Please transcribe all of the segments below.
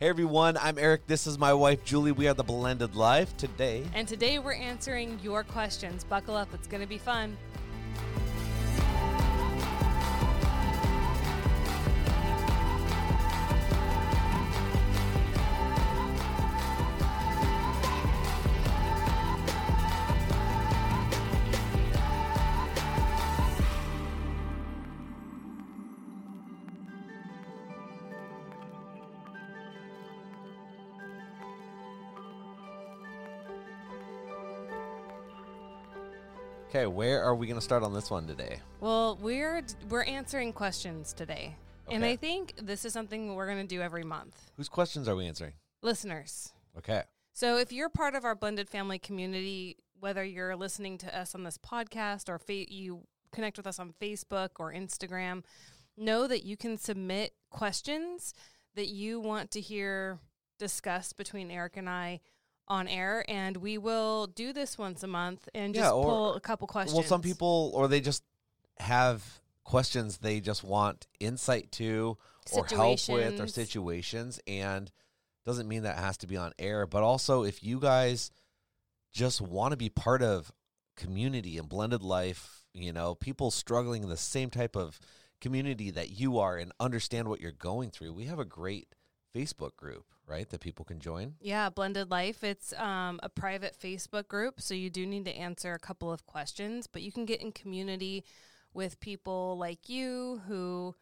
Hey everyone, I'm Eric. This is my wife Julie. We are the Blended Life today. And today we're answering your questions. Buckle up, it's going to be fun. Okay, where are we going to start on this one today? Well, we're we're answering questions today. And I think this is something we're going to do every month. Whose questions are we answering? Listeners. Okay. So if you're part of our blended family community, whether you're listening to us on this podcast or fa- you connect with us on Facebook or Instagram, know that you can submit questions that you want to hear discussed between Eric and I on air and we will do this once a month and Yeah, just or- pull a couple questions. Well, some people, or they just have questions they just want insight to or help with or Situations. situations. And doesn't mean that it has to be on air. But also, if you guys just want to be part of community and blended life, you know, people struggling in the same type of community that you are and understand what you're going through, we have a great Facebook group, right, that people can join. Yeah, Blended Life. It's um, a private Facebook group, so you do need to answer a couple of questions, but you can get in community with people like you who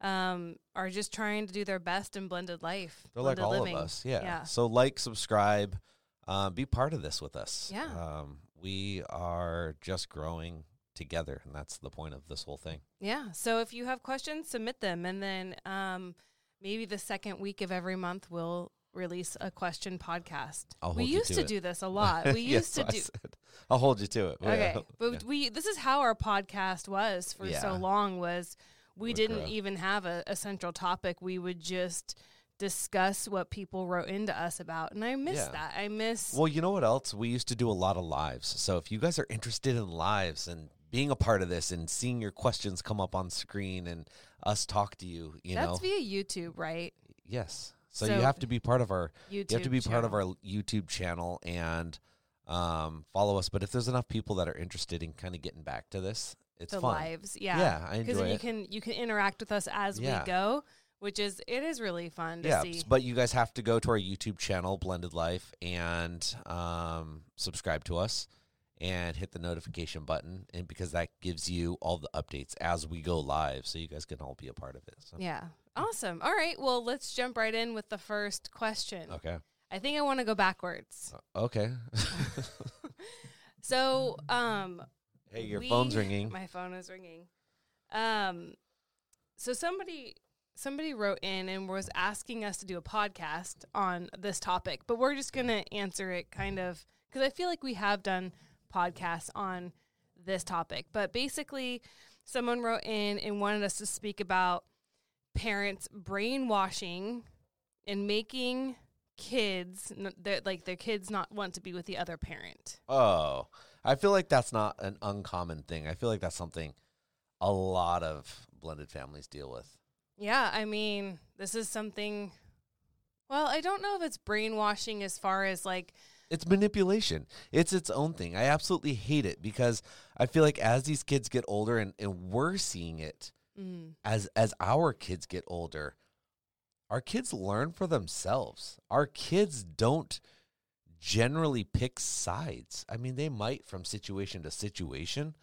um, are just trying to do their best in blended life. They're like all living. of us, yeah. Yeah. So like, subscribe, um, be part of this with us. Yeah. Um, we are just growing together, and that's the point of this whole thing. Yeah. So if you have questions, submit them, and then um, maybe the second week of every month we'll release a question podcast. I'll we used to to do this a lot. We Yes, used to do. said. I'll hold you to it. Okay, Yeah. but Yeah. we this is how our podcast was for Yeah. so long was we didn't even have a, a central topic. We would just discuss what people wrote into us about, and I miss that. I miss Well, you know what else? We used to do a lot of lives. So if you guys are interested in lives and being a part of this and seeing your questions come up on screen and us talk to you, you know. that's know, via YouTube, right? yes. So, So you have to be part of our YouTube. you have to be part of our YouTube channel and um, follow us. But if there's enough people that are interested in kind of getting back to this, it's the fun. lives, yeah. Yeah, I Because enjoy you it. can you can interact with us as Yeah. we go, which is it is really fun to yeah, see. but you guys have to go to our YouTube channel, Blended Life, and um, subscribe to us and hit the notification button, and because that gives you all the updates as we go live, so you guys can all be a part of it. So. yeah, awesome. All right, well, let's jump right in with the first question. Okay. I think I want to go backwards. Uh, Okay. So, um, hey, your we- phone's ringing. My phone is ringing. Um, so somebody somebody wrote in and was asking us to do a podcast on this topic, but we're just gonna answer it kind of because I feel like we have done podcasts on this topic. But basically, someone wrote in and wanted us to speak about parents brainwashing and making kids their- like their kids not want to be with the other parent. Oh, I feel like that's not an uncommon thing. I feel like that's something a lot of blended families deal with. Yeah, I mean, this is something. Well, I don't know if it's brainwashing as far as like, It's manipulation. It's its own thing. I absolutely hate it because I feel like as these kids get older and, and we're seeing it Mm. as as our kids get older, our kids learn for themselves. Our kids don't generally pick sides. I mean, they might from situation to situation,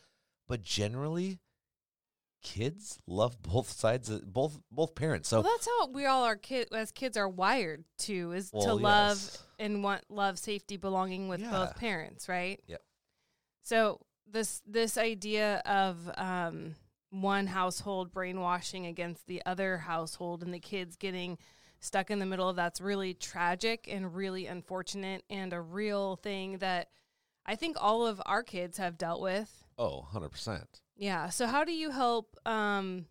but generally kids love both sides of, both both parents. So well, that's how we all are kid as kids are wired to is to love yes. and want love, safety, belonging with Yeah. both parents, right? Yep. So this this idea of um, one household brainwashing against the other household and the kids getting stuck in the middle of that's really tragic and really unfortunate and a real thing that I think all of our kids have dealt with. oh, 100%. Yeah. So how do you help um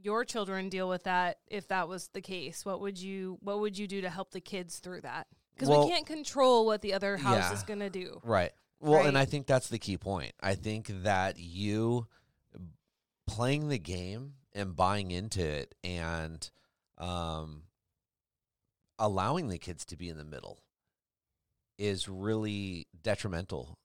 your children deal with that if that was the case? What would you what would you do to help the kids through that? Because Well- we can't control what the other house Yeah. is going to do. Right. Well, and I think that's the key point. I think that you playing the game and buying into it and um, allowing the kids to be in the middle is really detrimental.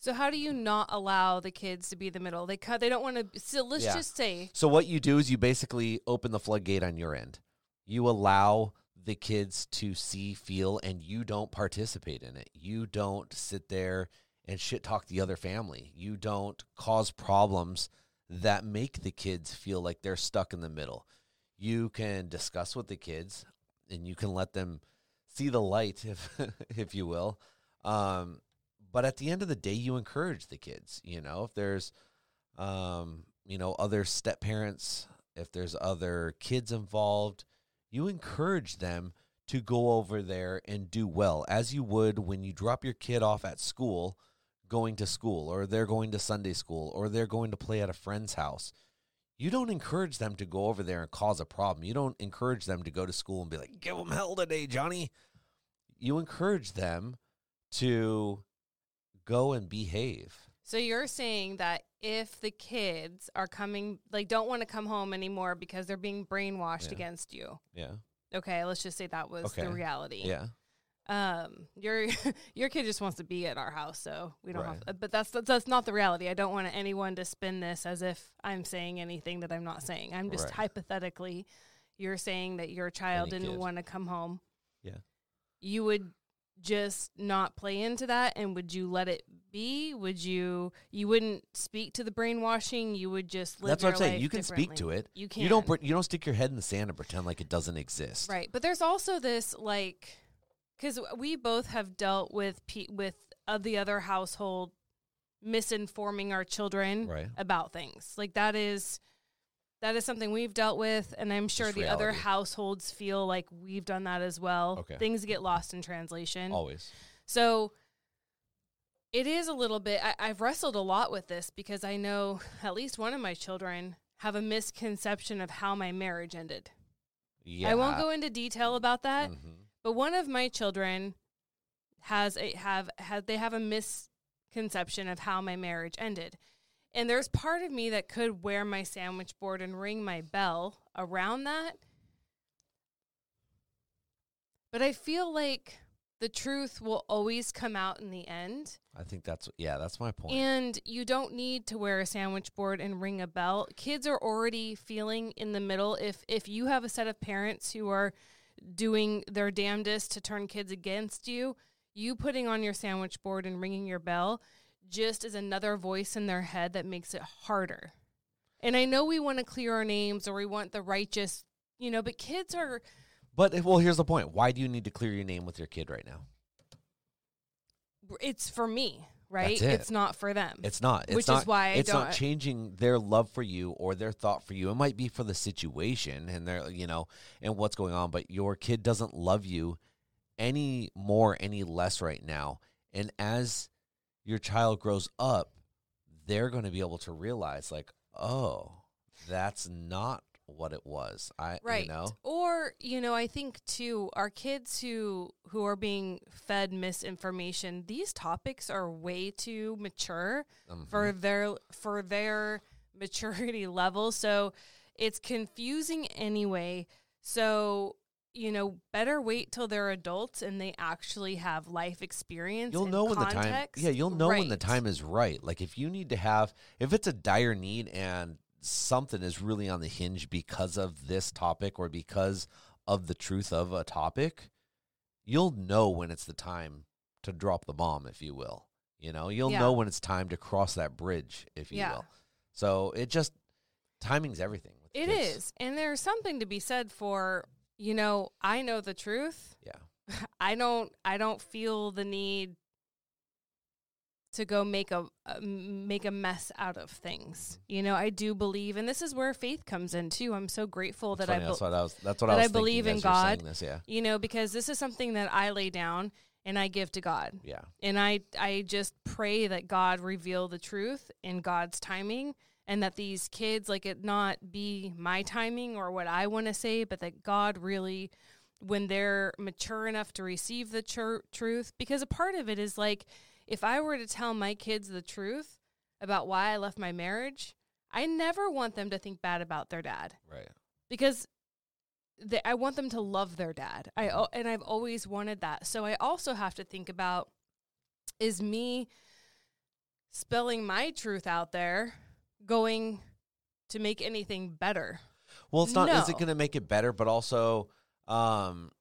So how do you not allow the kids to be the middle? They cut. They don't want to. So let's Yeah. just say So what you do is you basically open the floodgate on your end. You allow the kids to see, feel, and you don't participate in it. You don't sit there and shit talk the other family. You don't cause problems that make the kids feel like they're stuck in the middle. You can discuss with the kids and you can let them see the light if if you will. Um but at the end of the day you encourage the kids, you know, if there's um, you know, other step parents, if there's other kids involved, you encourage them to go over there and do well, as you would when you drop your kid off at school, going to school, or they're going to Sunday school, or they're going to play at a friend's house. You don't encourage them to go over there and cause a problem. You don't encourage them to go to school and be like, give them hell today, Johnny. You encourage them to go and behave. So you're saying that if the kids are coming, like, don't want to come home anymore because they're being brainwashed Yeah. against you. Yeah. Okay, let's just say that was Okay. the reality. Yeah. Um, your your kid just wants to be at our house, so we don't Right. have. But that's that's not the reality. I don't want anyone to spin this as if I'm saying anything that I'm not saying. I'm just Right. hypothetically. You're saying that your child Any didn't want to come home. Yeah. You would just not play into that and would you let it be would you you wouldn't speak to the brainwashing you would just live That's what I'm saying. You can speak to it. you can't. You don't. You don't stick your head in the sand and pretend like it doesn't exist. Right, but there's also this like because we both have dealt with pe- with uh, the other household misinforming our children Right. about things. Like that is that is something we've dealt with, and I'm sure Just the other households feel like we've done that as well. Okay. Things get lost in translation. Always. So it is a little bit. I, I've wrestled a lot with this because I know at least one of my children have a misconception of how my marriage ended. Yeah. I won't go into detail about that, Mhm. but one of my children has a have had they have a misconception of how my marriage ended. And there's part of me that could wear my sandwich board and ring my bell around that. But I feel like the truth will always come out in the end. I think that's yeah. That's my point. And you don't need to wear a sandwich board and ring a bell. Kids are already feeling in the middle. If if you have a set of parents who are doing their damnedest to turn kids against you, you putting on your sandwich board and ringing your bell just is another voice in their head that makes it harder. And I know we want to clear our names or we want the righteous, you know, but kids are but well, here's the point. Why do you need to clear your name with your kid right now? it's for me, right? It. It's not for them. It's not. It's Which is not, why I it's not changing their love for you or their thought for you. It might be for the situation and their you know and what's going on, but your kid doesn't love you any more, any less right now. And as your child grows up, they're going to be able to realize, like, oh, that's not what it was. I, right you know, or you know i think too our kids who who are being fed misinformation these topics are way too mature Mhm. for their for their maturity level so it's confusing anyway so you know better wait till they're adults and they actually have life experience you'll know when the time yeah you'll know when the time is right like if you need to have if it's a dire need and something is really on the hinge because of this topic or because of the truth of a topic, you'll know when it's the time to drop the bomb, if you will. You know, you'll Yeah. know when it's time to cross that bridge, if you Yeah. will. So it just timing's everything. with It kids. is. And there's something to be said for, you know, I know the truth. Yeah. I don't I don't feel the need to go make a uh, make a mess out of things. You know, I do believe and this is where faith comes in too. I'm so grateful That's that I that's what I was. That's what that I believe thinking in God. This, yeah, you know, because this is something that I lay down and I give to God. yeah, And I I just pray that God reveal the truth in God's timing and that these kids like it not be my timing or what I want to say, but that God really when they're mature enough to receive the tr- truth because a part of it is like if I were to tell my kids the truth about why I left my marriage, I never want them to think bad about their dad right. because they, I want them to love their dad. I and I've always wanted that. So I also have to think about is me spelling my truth out there going to make anything better? Well, it's not. Is it going to make it better? But also, um,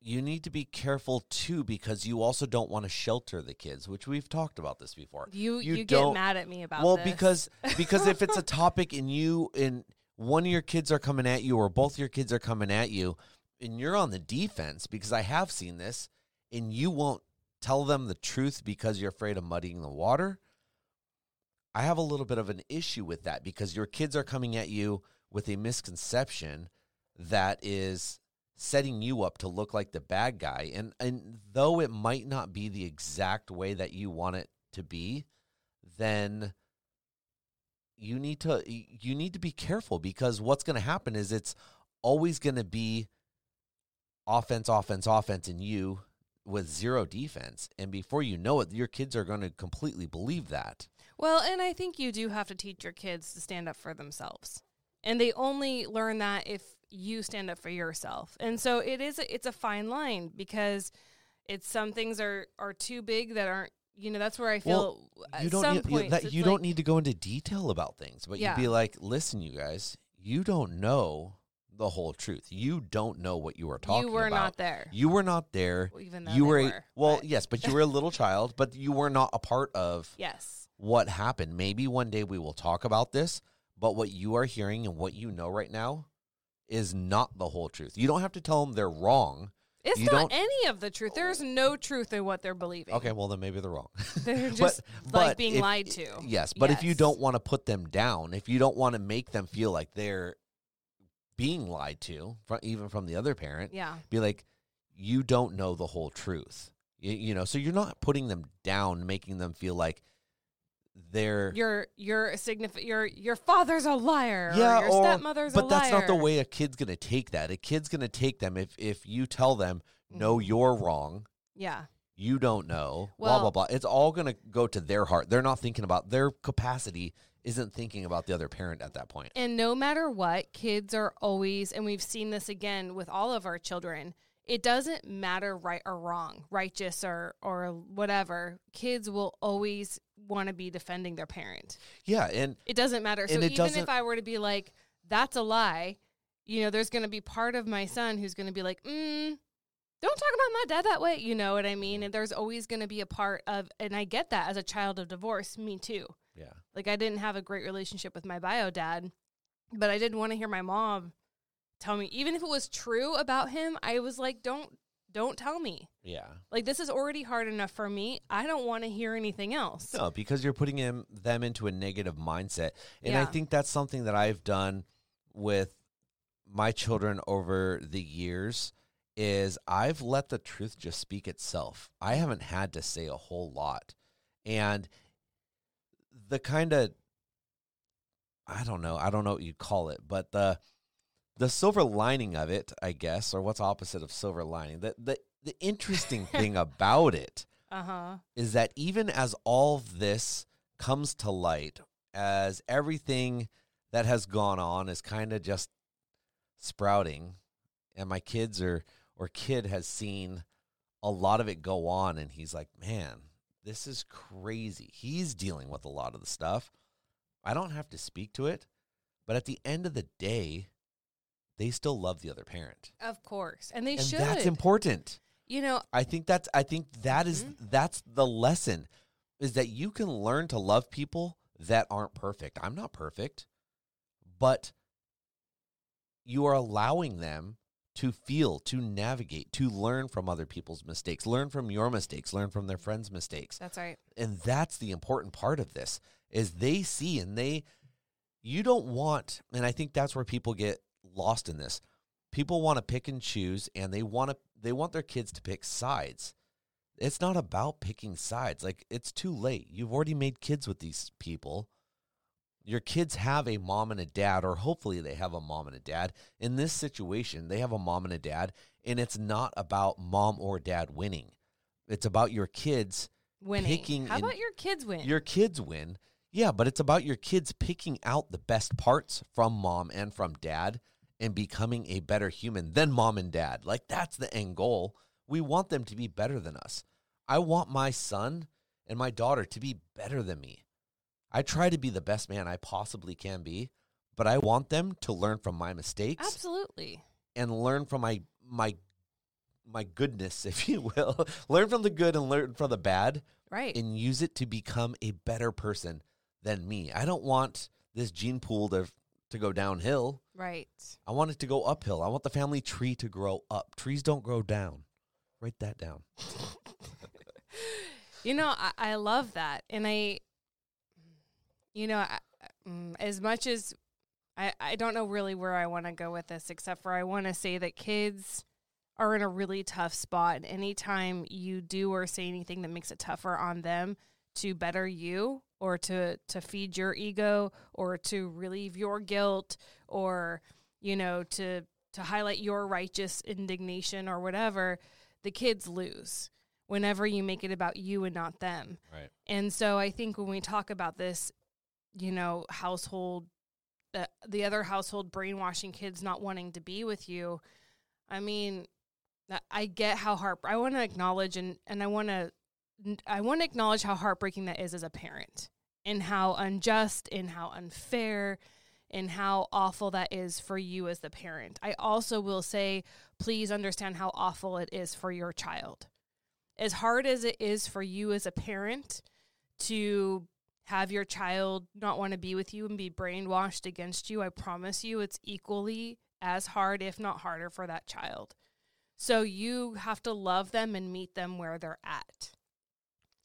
you need to be careful too because you also don't want to shelter the kids, which we've talked about this before. You You you, get mad at me about well, this. because because if it's a topic and you and one of your kids are coming at you or both your kids are coming at you, and you're on the defense because I have seen this, and you won't tell them the truth because you're afraid of muddying the water. I have a little bit of an issue with that because your kids are coming at you with a misconception that is setting you up to look like the bad guy. And and though it might not be the exact way that you want it to be then you need to you need to be careful because what's going to happen is it's always going to be offense offense offense in you with zero defense. And before you know it your kids are going to completely believe that Well, and I think you do have to teach your kids to stand up for themselves. And they only learn that if you stand up for yourself. And so it is a, it's a fine line because it's some things are are too big that aren't you know that's where I feel at you don't need, you, points that, you like- don't need to go into detail about things but Yeah. you'd be like listen you guys you don't know the whole truth you don't know what you were talking you were about not there. you were not there even though you were, a- were, well but- yes but you were a little child but you were not a part of Yes. What happened maybe one day we will talk about this but what you are hearing and what you know right now is not the whole truth you don't have to tell them they're wrong It's You not any of the truth. There's no truth in what they're believing. okay well then maybe they're wrong They're just but like being if- lied to. Yes, but if you don't want to put them down, if you don't want to make them feel like they're being lied to, even from the other parent, Yeah. be like, you don't know the whole truth. You, you know, so you're not putting them down, making them feel like they're Your your signifi- your your father's a liar. yeah, or your or- stepmother's a but liar. that's not the way a kid's gonna take that. A kid's gonna take them if if you tell them, no, Mhm. you're wrong. Yeah. you don't know, blah Well- blah blah. It's all going to go to their heart. They're not thinking about their capacity isn't thinking about the other parent at that point. And no matter what, kids are always, and we've seen this again with all of our children. It doesn't matter right or wrong, righteous or or whatever. Kids will always want to be defending their parent. Yeah, and It doesn't matter. So even if I were to be like, "That's a lie," you know, there's going to be part of my son who's going to be like, mm, "Don't talk about my dad that way." You know what I mean? And there's always going to be a part of, and I get that as a child of divorce. Me too. yeah, Like I didn't have a great relationship with my bio dad, but I didn't want to hear my mom tell me even if it was true about him, I was like, "Don't don't tell me." yeah. Like this is already hard enough for me. I don't want to hear anything else. No, because you're putting him, them into a negative mindset. And I think that's something that I've done with my children over the years is I've let the truth just speak itself. I haven't had to say a whole lot. And the kind of I don't know, I don't know what you'd call it, but the the silver lining of it, I guess, or what's opposite of silver lining? The the the interesting thing about it Uh-huh. is that even as all this comes to light, as everything that has gone on is kind of just sprouting, and my kids are or kid has seen a lot of it go on, and he's like, man, this is crazy. He's dealing with a lot of the stuff. I don't have to speak to it. But at the end of the day, they still love the other parent. Of course. And they and should. that's important. you know, I think that's I think that is Mhm. that's the lesson is that you can learn to love people that aren't perfect. I'm not perfect, but you are allowing them to feel, to navigate, to learn from other people's mistakes, learn from your mistakes, learn from their friends' mistakes. that's right. And that's the important part of this is they see and they you don't want and I think that's where people get lost in this. People want to pick and choose and they want to they want their kids to pick sides. It's not about picking sides. Like it's too late. You've already made kids with these people. Your kids have a mom and a dad or hopefully they have a mom and a dad. In this situation, they have a mom and a dad and it's not about mom or dad winning. It's about your kids Winning. Picking How about your kids win? your kids win. Yeah, but it's about your kids picking out the best parts from mom and from dad and becoming a better human than mom and dad. Like that's the end goal. We want them to be better than us. I want my son and my daughter to be better than me. I try to be the best man I possibly can be, but I want them to learn from my mistakes Absolutely. and learn from my my my goodness, if you will. learn from the good and learn from the bad Right. and use it to become a better person than me. I don't want this gene pool to to go downhill. right. I want it to go uphill. I want the family tree to grow up. Trees don't grow down. Write that down. You know, I, I love that. And I, you know, I, mm, as much as I, I don't know really where I want to go with this, except for I want to say that kids are in a really tough spot. And anytime you do or say anything that makes it tougher on them to better you or to, to feed your ego or to relieve your guilt or, you know, to, to highlight your righteous indignation or whatever, the kids lose whenever you make it about you and not them. Right. And so I think when we talk about this, you know, household, the, the other household brainwashing kids not wanting to be with you, I mean, I get how heart. I want to acknowledge and and I want to I want to acknowledge how heartbreaking that is as a parent, and how unjust and how unfair, and how awful that is for you as the parent. I also will say, please understand how awful it is for your child. As hard as it is for you as a parent to have your child not want to be with you and be brainwashed against you, I promise you it's equally as hard, if not harder, for that child. So you have to love them and meet them where they're at.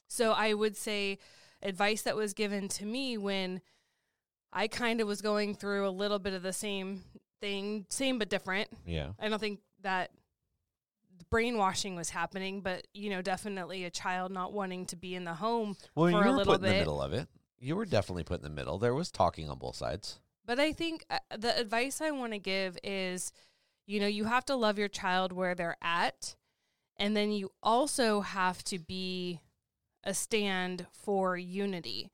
So I would say advice that was given to me when I kind of was going through a little bit of the same thing, same but different. Yeah. I don't think that brainwashing was happening, but you know, definitely a child not wanting to be in the home Well, For you a were little put in the middle of it. You were definitely put in the middle. There was talking on both sides. But I think uh, the advice I want to give is, you know, you have to love your child where they're at. And then you also have to be a stand for unity.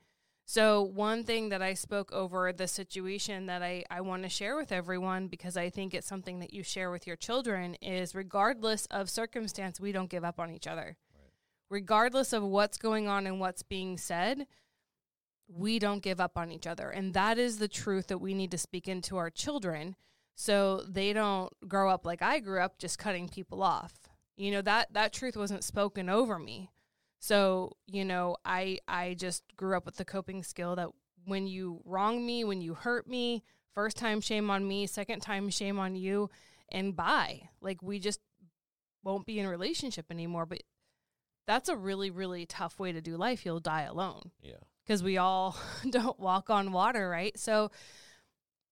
So, one thing that I spoke over the situation that I, I want to share with everyone, because I think it's something that you share with your children, is regardless of circumstance, we don't give up on each other. Regardless of what's going on and what's being said, we don't give up on each other. And that is the truth that we need to speak into our children so they don't grow up like I grew up just cutting people off. You know, that that truth wasn't spoken over me. So, you know, I I just grew up with the coping skill that when you wrong me, when you hurt me, first time shame on me, second time shame on you, and bye. Like we just won't be in a relationship anymore, but that's a really really tough way to do life. You'll die alone Yeah. because we all don't walk on water, right? So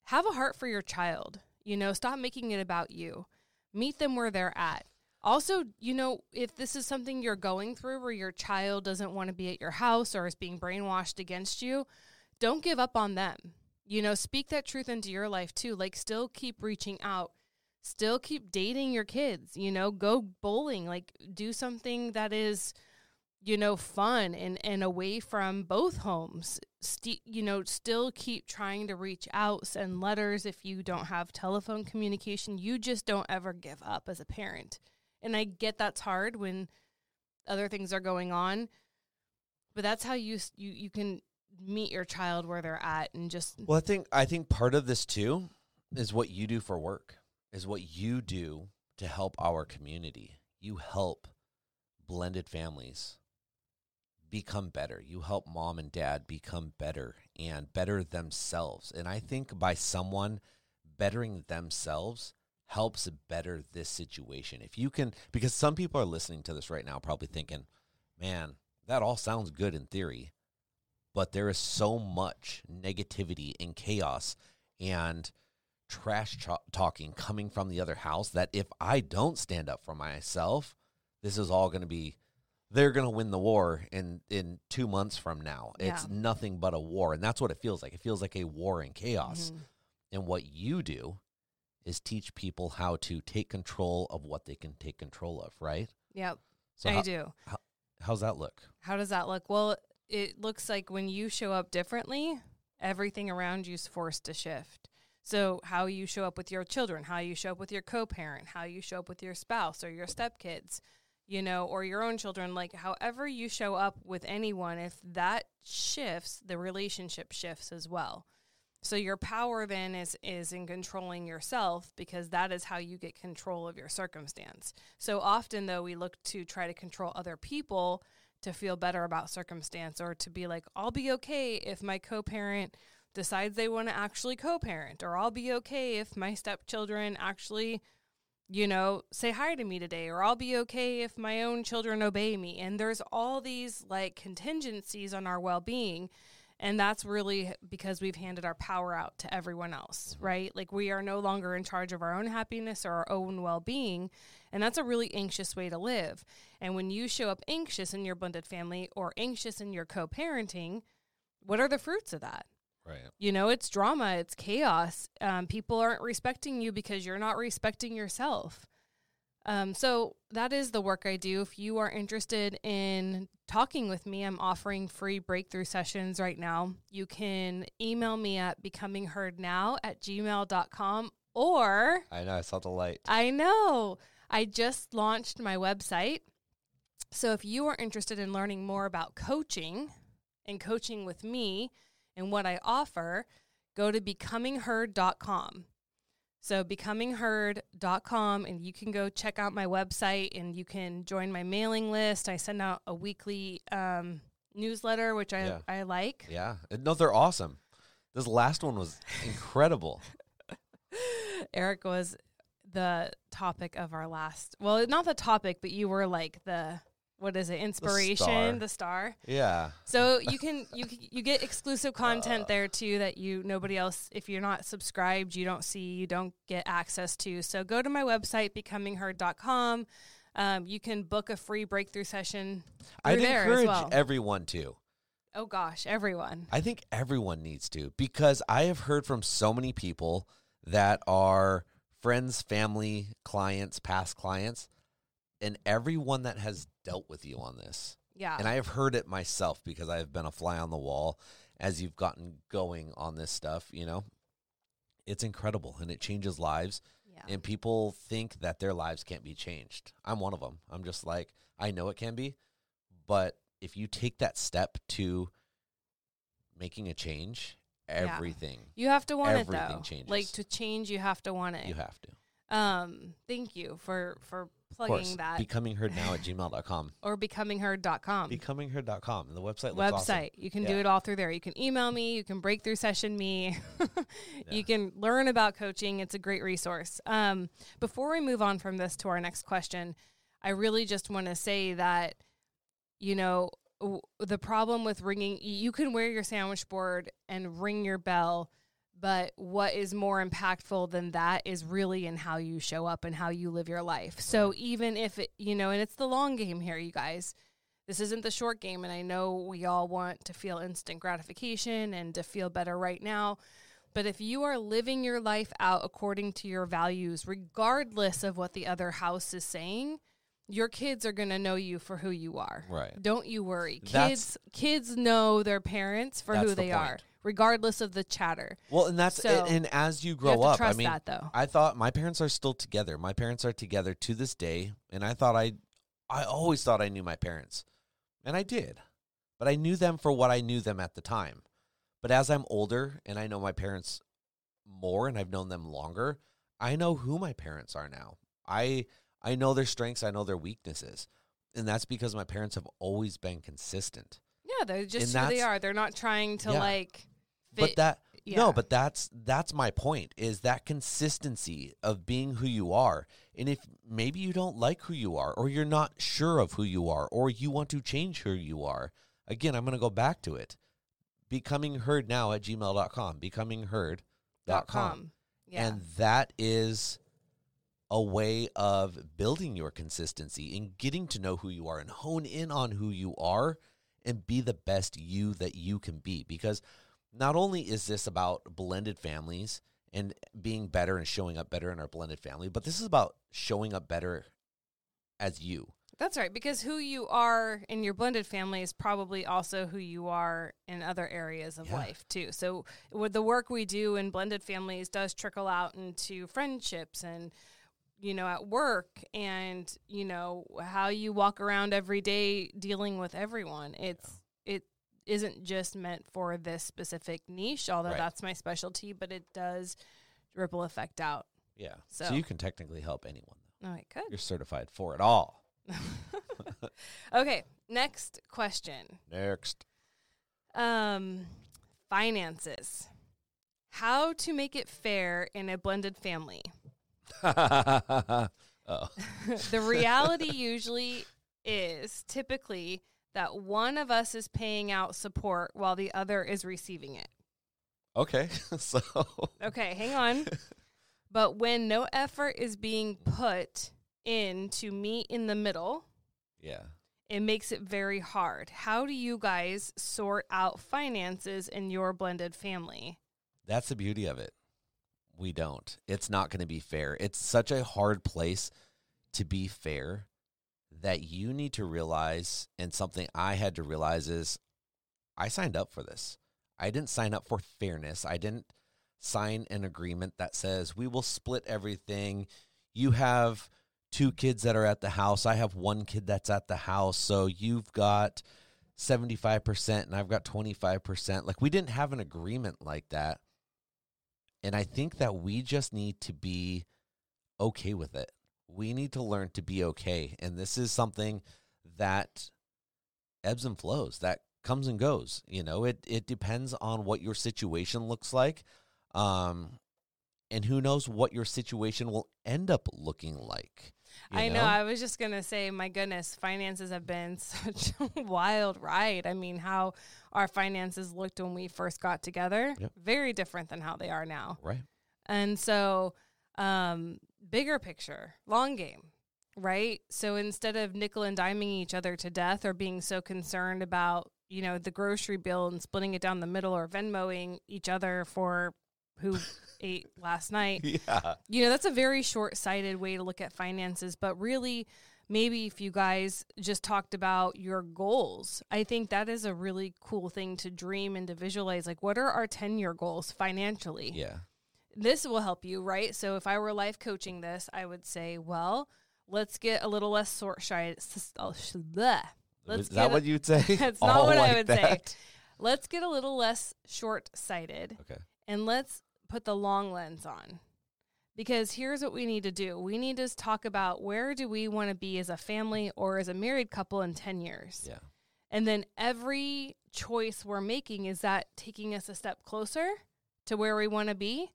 have a heart for your child. You know, stop making it about you. Meet them where they're at. Also, you know, if this is something you're going through where your child doesn't want to be at your house or is being brainwashed against you, don't give up on them. You know, speak that truth into your life too. Like, still keep reaching out, still keep dating your kids, you know, go bowling, like, do something that is you know, fun and, and away from both homes. St- you know, still keep trying to reach out, send letters if you don't have telephone communication. You just don't ever give up as a parent. And I get that's hard when other things are going on, but that's how you you you can meet your child where they're at and just Well, I think I think part of this too is what you do for work. Is what you do to help our community. You help blended families become better. You help mom and dad become better and better themselves. And I think by someone bettering themselves helps better this situation. If you can because some people are listening to this right now probably thinking, "Man, that all sounds good in theory." but there is so much negativity and chaos and trash ch- talking coming from the other house that if I don't stand up for myself, this is all going to be they're going to win the war in in 2 months from now. It's nothing but a war and that's what it feels like. It feels like a war in chaos. Mhm. And what you do is teach people how to take control of what they can take control of, right? Yep, So I how, do. how's that look? How does that look? Well, it looks like when you show up differently, everything around you is forced to shift. So, how you show up with your children, how you show up with your co parent, how you show up with your spouse or your stepkids, you know, or your own children, like however you show up with anyone, if that shifts, the relationship shifts as well. So your power then is is in controlling yourself because that is how you get control of your circumstance. So often though we look to try to control other people to feel better about circumstance or to be like I'll be okay if my co-parent decides they want to actually co-parent or I'll be okay if my stepchildren actually you know say hi to me today or I'll be okay if my own children obey me and there's all these like contingencies on our well-being and that's really because we've handed our power out to everyone else, right? Like we are no longer in charge of our own happiness or our own well being. And that's a really anxious way to live. And when you show up anxious in your blended family or anxious in your co parenting, what are the fruits of that? Right. You know, it's drama, it's chaos. Um, people aren't respecting you because you're not respecting yourself. Um, so that is the work I do. If you are interested in talking with me, I'm offering free breakthrough sessions right now. You can email me at becomingheardnow at gmail.com or I know I saw the light. I know I just launched my website. So if you are interested in learning more about coaching and coaching with me and what I offer, go to becomingheard.com. So becomingheard.com and you can go check out my website and you can join my mailing list. I send out a weekly um, newsletter, which I, Yeah. I like. Yeah. No, they're awesome. This last one was incredible. Eric was the topic of our last. Well, not the topic, but you were like the what is it? Inspiration, the star. Yeah. So you can you you get exclusive content there too that you nobody else if you're not subscribed you don't see you don't get access to. So go to my website becomingheard.com. Um, you can book a free breakthrough session. I'd as encourage well. everyone to. Oh gosh, everyone. I think everyone needs to because I have heard from so many people that are friends, family, clients, past clients, and everyone that has dealt with you on this. Yeah. And I have heard it myself because I have been a fly on the wall as you've gotten going on this stuff, you know. It's incredible and it changes lives yeah. and people think that their lives can't be changed. I'm one of them. I'm just like I know it can be, but if you take that step to making a change, Yeah. everything You have to want it everything though. changes. Like to change, you have to want it. you have to. Um, thank you for for plugging course, that becoming heard now at gmail.com. or. Becomingheard.com. And the website looks awesome. website. You can do it all through there. You can email me, you can breakthrough session me. You can learn about coaching. It's a great resource. Um, before we move on from this to our next question, I really just want to say that you know w- the problem with ringing you can wear your sandwich board and ring your bell but what is more impactful than that is really in how you show up and how you live your life so even if it you know and it's the long game here you guys this isn't the short game and i know we all want to feel instant gratification and to feel better right now but if you are living your life out according to your values regardless of what the other house is saying your kids are going to know you for who you are Right. don't you worry. That's- Kids kids know their parents for who the they are, point. Regardless of the chatter. Well, and that's So, and, and as you you grow to up, trust I mean, that though. I thought my parents are still together. My parents are together to this day, and I thought I, I always thought I knew my parents, and I did, but I knew them for what I knew them at the time. But as I'm older and I know my parents more and I've known them longer, I know who my parents are now. I I know their strengths, I know their weaknesses. And that's because my parents have always been consistent. Yeah, they're just And who they are. They're not trying to Yeah. like But that yeah. no, but that's that's my point is that consistency of being who you are. And if maybe you don't like who you are or you're not sure of who you are or you want to change who you are, again, I'm going to go back to it. Becoming heard now at gmail.com, becoming heard dot dot com. com. Yeah. And that is a way of building your consistency and getting to know who you are and hone in on who you are and be the best you that you can be. Because not only is this about blended families and being better and showing up better in our blended family, but this is about showing up better as you. That's right, because who you are in your blended family is probably also who you are in other areas of Yeah. life too. So, with the work we do in blended families does trickle out into friendships and you know at work and you know how you walk around every day dealing with everyone. It's it isn't just meant for this specific niche, although Right. that's my specialty, but it does ripple effect out. Yeah. So- so you can technically help anyone. Though. Oh, I could. You're certified for it all. okay, next question. Next. Um, finances. How to make it fair in a blended family. the reality usually is typically that one of us is paying out support while the other is receiving it. Okay. so Okay, hang on. but when no effort is being put in to meet in the middle, yeah. it makes it very hard. How do you guys sort out finances in your blended family? That's the beauty of it. We don't. It's not going to be fair. It's such a hard place to be fair that you need to realize, and something I had to realize is I signed up for this. I didn't sign up for fairness. I didn't sign an agreement that says we will split everything. You have two kids that are at the house. I have one kid that's at the house. So you've got 75% and I've got 25%. Like we didn't have an agreement like that. And I think that we just need to be okay with it. We need to learn to be okay. And this is something that ebbs and flows, that comes and goes. You know, it it depends on what your situation looks like. Um and who knows what your situation will end up looking like. I know. I was just gonna say, my goodness, finances have been such a wild ride. I mean, how our finances looked when we first got together, Yep. very different than how they are now. right. And so, um, bigger picture, long game, right? So instead of nickel and diming each other to death or being so concerned about, you know, the grocery bill and splitting it down the middle or Venmoing each other for who ate last night, Yeah. you know, that's a very short sighted way to look at finances. But really, maybe if you guys just talked about your goals, I think that is a really cool thing to dream and to visualize. Like, what are our 10 year goals financially? Yeah. This will help you, right? So if I were life coaching this, I would say, well, let's get a little less short sighted. Oh, let's Is that a- what you'd say? That's not All what I like would say. Let's get a little less short sighted Okay. and let's put the long lens on. Because here's what we need to do. We need to talk about where do we want to be as a family or as a married couple in 10 years. Yeah. And then every choice we're making is that taking us a step closer to where we want to be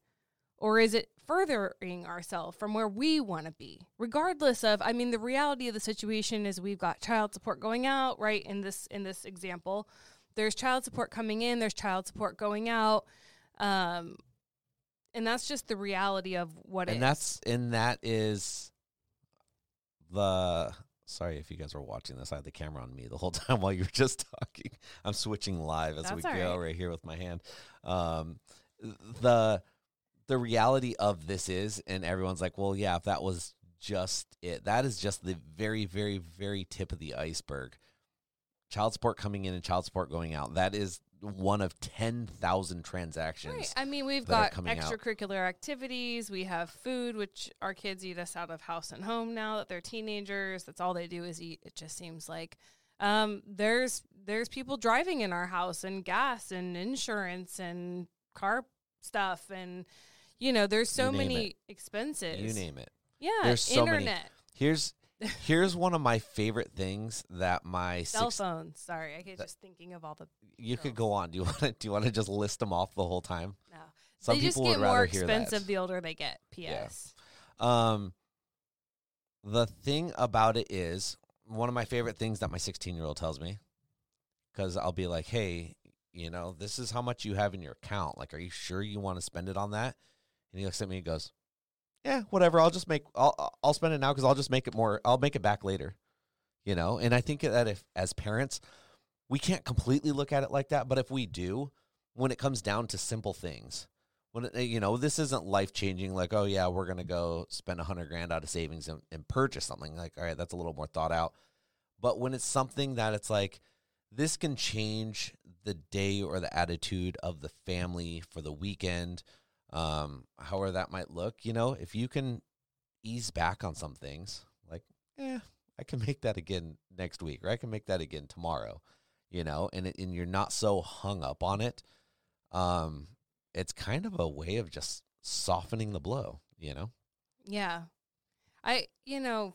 or is it furthering ourselves from where we want to be regardless of i mean the reality of the situation is we've got child support going out right in this in this example there's child support coming in there's child support going out um and that's just the reality of what it and is. that's and that is the sorry if you guys were watching this i had the camera on me the whole time while you were just talking i'm switching live as we go right. right here with my hand um the the reality of this is and everyone's like well yeah if that was just it that is just the very very very tip of the iceberg child support coming in and child support going out that is one of 10,000 transactions Right. I mean, we've got coming out. extracurricular activities. We have food, which our kids eat us out of house and home now that they're teenagers. That's all they do is eat. It just seems like um, there's there's people driving in our house and gas and insurance and car stuff and you know there's so many it. expenses. You name it. Yeah, There's so many. internet, Here's here's one of my favorite things that my cell six, phones. Sorry, I get just thinking of all the you could go on. Do you want to do you want to just list them off the whole time? no. Some they just people get would rather more expensive the older they get. Yeah. P.S. Um, the thing about it is one of my favorite things that my 16 year old tells me because I'll be like, hey, you know, this is how much you have in your account. Like, are you sure you want to spend it on that? And he looks at me and goes, yeah, whatever. I'll just make, I'll, I'll spend it now because I'll just make it more, I'll make it back later. You know, and I think that if, as parents, we can't completely look at it like that, but if we do, when it comes down to simple things, when you know this isn't life changing like oh yeah we're gonna go spend a hundred grand out of savings and, and purchase something like all right that's a little more thought out but when it's something that it's like this can change the day or the attitude of the family for the weekend um however that might look you know if you can ease back on some things like eh i can make that again next week or i can make that again tomorrow you know and it, and you're not so hung up on it um it's kind of a way of just softening the blow, you know? Yeah. I, you know,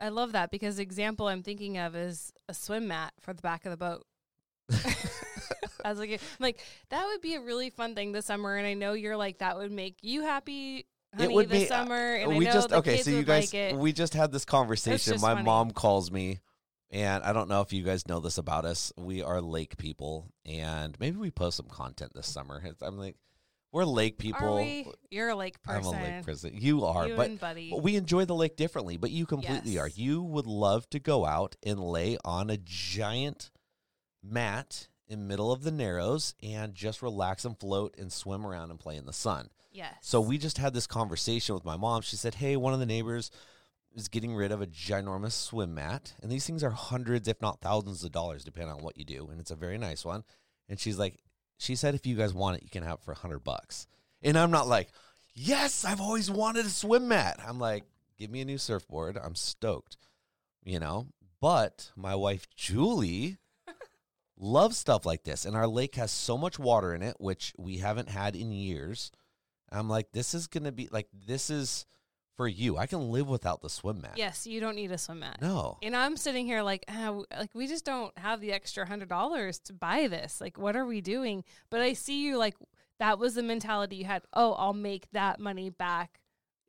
I love that because the example I'm thinking of is a swim mat for the back of the boat. I was like, I'm like that would be a really fun thing this summer, and I know you're like that would make you happy, honey, would this be- uh, summer. And I we know just okay, so you guys like we just had this conversation. My funny. mom calls me and I don't know if you guys know this about us. We are lake people and maybe we post some content this summer. I'm like we're lake people. We? You're a lake I'm person. a lake person. You are, you but. Well, we enjoy the lake differently, but you completely are. You would love to go out and lay on a giant mat in middle of the Narrows and just relax and float and swim around and play in the sun. yes. So we just had this conversation with my mom. She said, "Hey, one of the neighbors is getting rid of a ginormous swim mat, and these things are hundreds, if not thousands, of dollars, depending on what you do, and it's a very nice one." And she's like, "She said if you guys want it, you can have it for a hundred bucks." And I'm not like, "Yes, I've always wanted a swim mat." I'm like, "Give me a new surfboard. I'm stoked," you know. But my wife Julie loves stuff like this, and our lake has so much water in it, which we haven't had in years. I'm like, this is gonna be like this is for you. I can live without the swim mat. yes, you don't need a swim mat. No. And I'm sitting here like, ah, like we just don't have the extra hundred dollars to buy this. Like, what are we doing? But I see you like that was the mentality you had. Oh, I'll make that money back.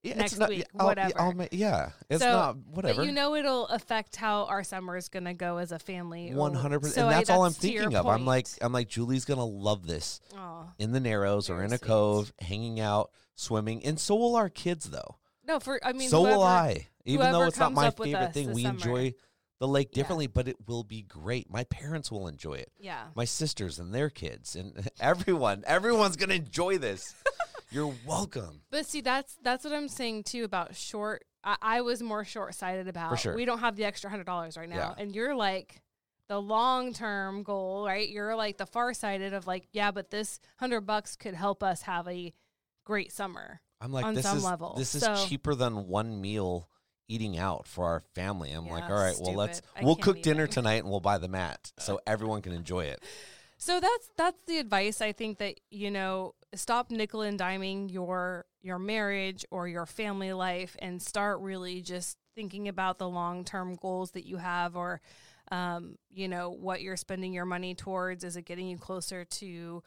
Yeah, it's next not- week, I'll- whatever. I'll ma- yeah, it's So, not whatever. But you know it'll affect how our summer is going to go as a family. One hundred percent, and I- that's all I'm thinking of. I'm like. I'm like, Julie's gonna love this Aw. in the Narrows or in a sweet. cove, hanging out, swimming, and so will our kids though. no, for I mean, so will I. Even though it's not my favorite thing, we summer. enjoy the lake Yeah. differently, but it will be great. My parents will enjoy it. Yeah, my sisters and their kids and everyone everyone's gonna enjoy this you're welcome but see, that's that's what I'm saying too about short. I, I was more short sighted about. sure. We don't have the extra hundred dollars right now, Yeah. and you're like the long term goal, right? You're like the far sighted of like, yeah, but this hundred bucks could help us have a great summer. i'm like On this some is level. this is So- cheaper than one meal eating out for our family i'm like Yeah, all right well let's. I we'll cook dinner even. tonight and we'll buy the mat so everyone can enjoy it So that's that's the advice I think that you know stop nickel and diming your your marriage or your family life and start really just thinking about the long term goals that you have or um, you know what you're spending your money towards. Is it getting you closer to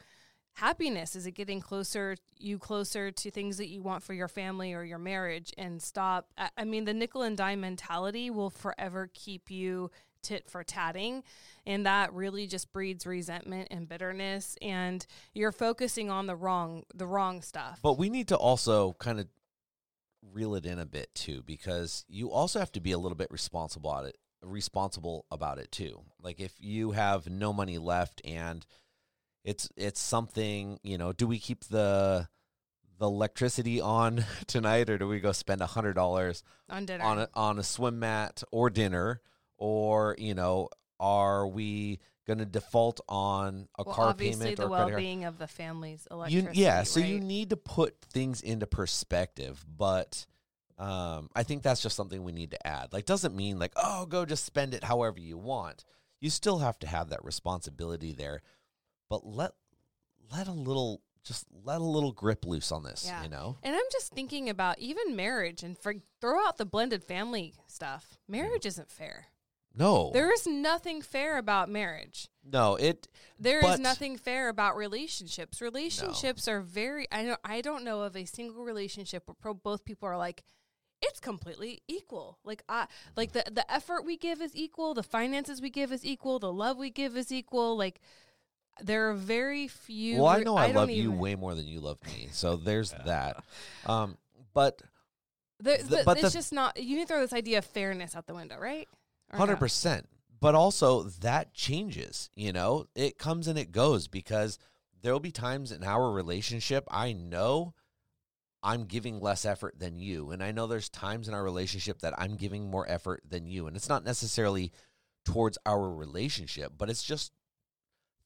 happiness? Is it getting closer you closer to things that you want for your family or your marriage? And stop. I, I mean, the nickel and dime mentality will forever keep you tit for tatting and that really just breeds resentment and bitterness and you're focusing on the wrong the wrong stuff. But we need to also kind of reel it in a bit too because you also have to be a little bit responsible about it responsible about it too. Like if you have no money left and it's it's something you know do we keep the the electricity on tonight or do we go spend a hundred dollars on dinner. on a, on a swim mat or dinner or you know are we going to default on a well, car obviously payment the or well-being of the family's you, electricity yeah so you need to put things into perspective but um, i think that's just something we need to add like doesn't mean like oh go just spend it however you want you still have to have that responsibility there, but let let a little just let a little grip loose on this, Yeah. you know? And I'm just thinking about even marriage and for throw out the blended family stuff. Marriage isn't fair. No. There is nothing fair about marriage. no, it There is But- nothing fair about relationships. Relationships are very I don't I don't know of a single relationship where pro, both people are like it's completely equal. Like I like the the effort we give is equal, the finances we give is equal, the love we give is equal. Like there are very few Well, I re- know I, don't love you even- way more than you love me. So there's that. Um but There, the- but but it's the- just not you need to throw this idea of fairness out the window, right? Hundred percent. But also that changes. You know, it comes and it goes because there will be times in our relationship I know I'm giving less effort than you, and I know there's times in our relationship that I'm giving more effort than you, and it's not necessarily towards our relationship, but it's just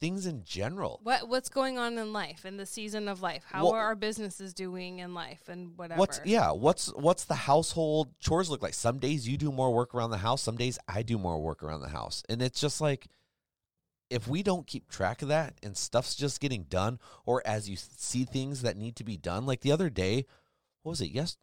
things in general. What what's going on in life in the season of life? How Well- are our businesses doing in life and whatever? What's yeah? What's what's the household chores look like? Some days you do more work around the house. Some days I do more work around the house, and it's just like if we don't keep track of that and stuff's just getting done, or as you see things that need to be done, like the other day, what was it? Yes,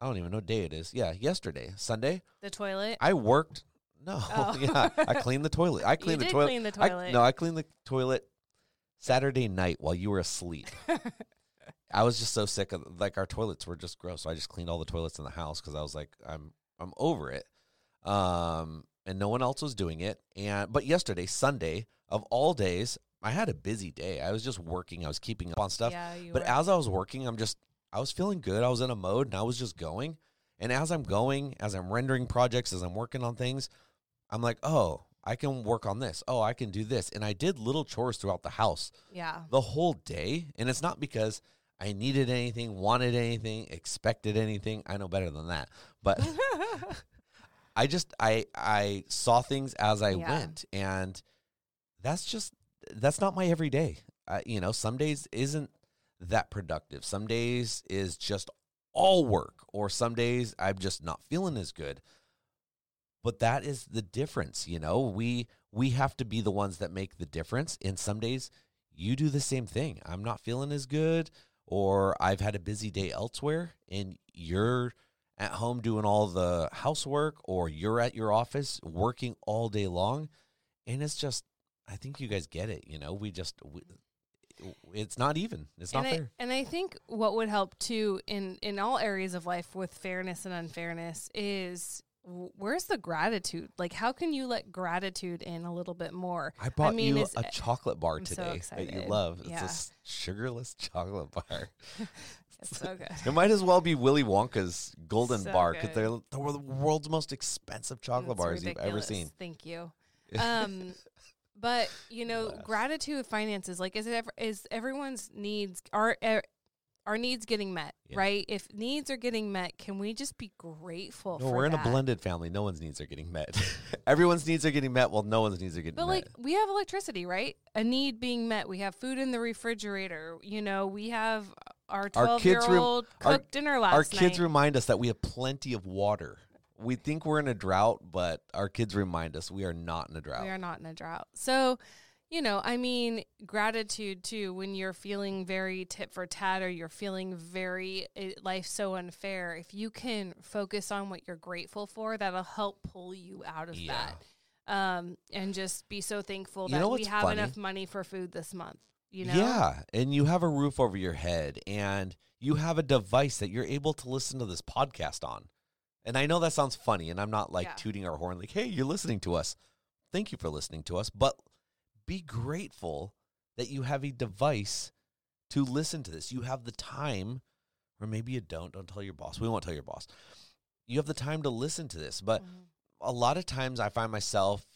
I don't even know what day it is. Yeah, yesterday, Sunday, the toilet? I worked. No, Oh. yeah, I cleaned the toilet. I cleaned the toilet. clean the I- toilet. no, I cleaned the toilet Saturday night while you were asleep. I was just so sick of like our toilets were just gross. So I just cleaned all the toilets in the house because I was like, I'm I'm over it. Um, and no one else was doing it. And but yesterday, Sunday of all days, I had a busy day. I was just working. I was keeping up on stuff. yeah, But were. as I was working, I'm just I was feeling good. I was in a mode and I was just going. And as I'm going, as I'm rendering projects, as I'm working on things, I'm like, oh, I can work on this. Oh, I can do this. And I did little chores throughout the house yeah. the whole day. And it's not because I needed anything, wanted anything, expected anything. I know better than that. But I just I I saw things as I Yeah. went, and that's just that's not my everyday. Uh, you know, some days isn't that productive. Some days is just all work, or some days I'm just not feeling as good. But that is the difference, you know. We we have to be the ones that make the difference. And some days you do the same thing. I'm not feeling as good, or I've had a busy day elsewhere, and you're at home doing all the housework or you're at your office working all day long and it's just i think you guys get it you know we just we, it's not even it's not and I, fair and I think what would help too in in all areas of life with fairness and unfairness is where's the gratitude? Like how can you let gratitude in a little bit more? i bought mean, you a chocolate bar I'm so today that you love it's a Yeah. sugarless chocolate bar It's so good. it might as well be willy wonka's golden So bar because they're the wor- the world's most expensive chocolate It's bars you've ever seen Thank you. Um, but you know, Yes. gratitude finances like is it ever, is everyone's needs are our needs getting met Yeah. right? If needs are getting met, can we just be grateful? no, for we're in a blended family. No one's needs are getting met. Everyone's needs are getting met, while no one's needs are getting met. But met. like we have electricity, right? A need being met. We have food in the refrigerator. You know, we have our Our twelve kids year rem- old our- cooked dinner last our night. kids remind us that we have plenty of water. We think we're in a drought, but our kids remind us we are not in a drought. We are not in a drought. So, you know, I mean, gratitude too, when you're feeling very tit for tat or you're feeling very, life so unfair. If you can focus on what you're grateful for, that'll help pull you out of Yeah. that. Um, and just be so thankful You that we have funny? enough money for food this month. You know? Yeah, and you have a roof over your head, and you have a device that you're able to listen to this podcast on. And I know that sounds funny, and I'm not like Yeah. tooting our horn, like, "Hey, you're listening to us. Thank you for listening to us." But be grateful that you have a device to listen to this. You have the time, or maybe you don't. Don't tell your boss. We won't tell your boss. You have the time to listen to this, but Mhm. a lot of times I find myself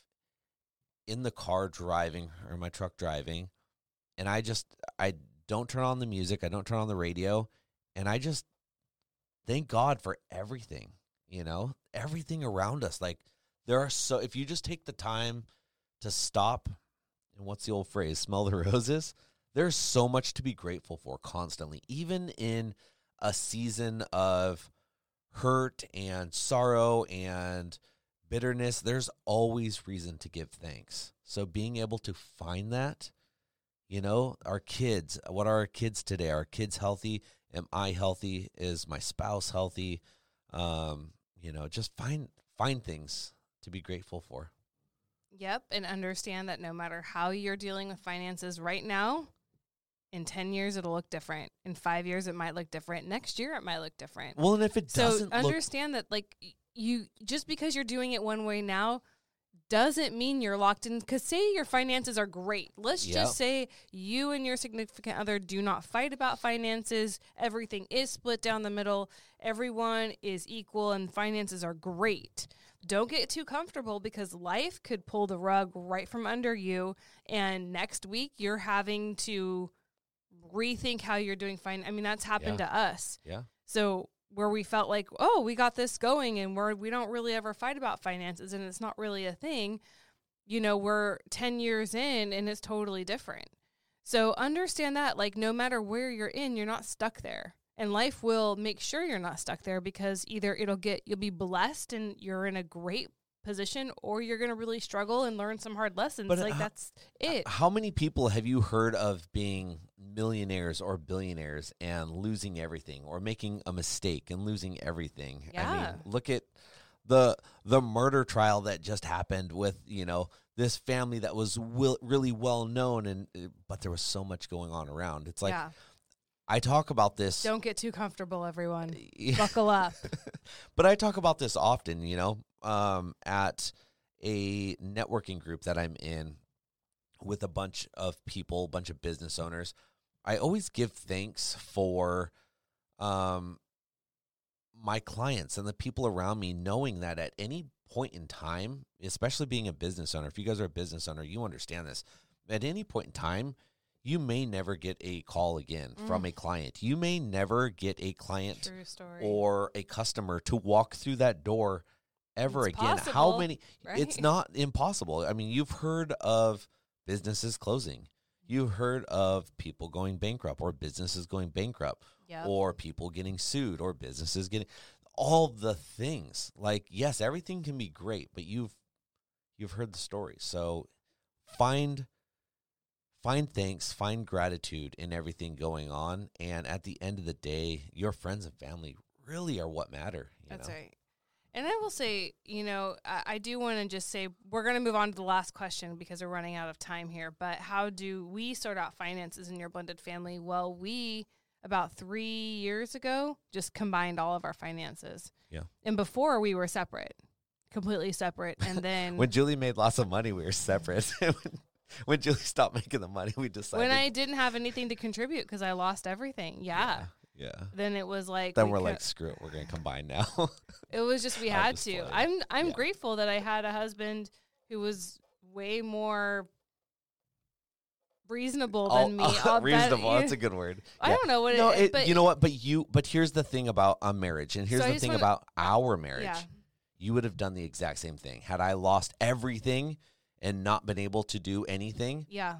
in the car driving or my truck driving and I just I don't turn on the music, I don't turn on the radio, and I just thank God for everything, you know? Everything around us like there are so if you just take the time to stop and what's the old phrase, smell the roses, there's so much to be grateful for constantly, even in a season of hurt and sorrow and bitterness, there's always reason to give thanks. So being able to find that, you know, our kids, what are our kids today? Are kids healthy? Am I healthy? Is my spouse healthy? Um, you know, just find find things to be grateful for. Yep, and understand that no matter how you're dealing with finances right now, in 10 years it'll look different. In 5 years it might look different. Next year it might look different. Well, and if it so doesn't look understand that like you just because you're doing it one way now doesn't mean you're locked in cuz say your finances are great. Let's Yep. just say you and your significant other do not fight about finances. Everything is split down the middle. Everyone is equal and finances are great. Don't get too comfortable because life could pull the rug right from under you and next week you're having to rethink how you're doing fine. I mean that's happened to us. yeah. So where we felt like, oh, we got this going and we're we don't really ever fight about finances and it's not really a thing, you know, we're 10 years in and it's totally different. So understand that like no matter where you're in, you're not stuck there. And life will make sure you're not stuck there because either it'll get you'll be blessed and you're in a great position or you're going to really struggle and learn some hard lessons. But, like uh, that's it. How many people have you heard of being millionaires or billionaires and losing everything or making a mistake and losing everything? I Yeah. mean, look at the the murder trial that just happened with, you know, this family that was will, really well known and uh, but there was so much going on around. It's like yeah. I talk about this Don't get too comfortable everyone. Buckle up. but I talk about this often, you know, um, at a networking group that I'm in with a bunch of people, a bunch of business owners. I always give thanks for um, my clients and the people around me, knowing that at any point in time, especially being a business owner, if you guys are a business owner, you understand this. At any point in time, you may never get a call again from Mm. a client. You may never get a client or a customer to walk through that door ever It's again. How possible, many? It's not impossible. I mean, you've heard of businesses closing. You've heard of people going bankrupt or businesses going bankrupt Yep. or people getting sued or businesses getting all the things. Like, yes, everything can be great, but you've you've heard the stories. So find find thanks, find gratitude in everything going on, and at the end of the day, your friends and family really are what matter. You That's know? right. And I will say, you know, I, I do want to just say we're going to move on to the last question because we're running out of time here. But how do we sort out finances in your blended family? Well, we about three years ago just combined all of our finances. Yeah. And before we were separate, completely separate. And then When Julie made lots of money, we were separate. when, Julie stopped making the money, we decided. when I didn't have anything to contribute because I lost everything, yeah. yeah. Then it was like Then we we're co- like, screw it, we're gonna combine now. It was just we had just to. playing. I'm I'm Yeah. grateful that I had a husband who was way more reasonable Oh, than me. I'll reasonable. That's a good word. I Yeah. don't know what no, it is, it, but you know what? But you, but here's the thing about a marriage, and here's So the thing wanna- about our marriage. yeah, You would have done the exact same thing had I lost everything and not been able to do anything. yeah,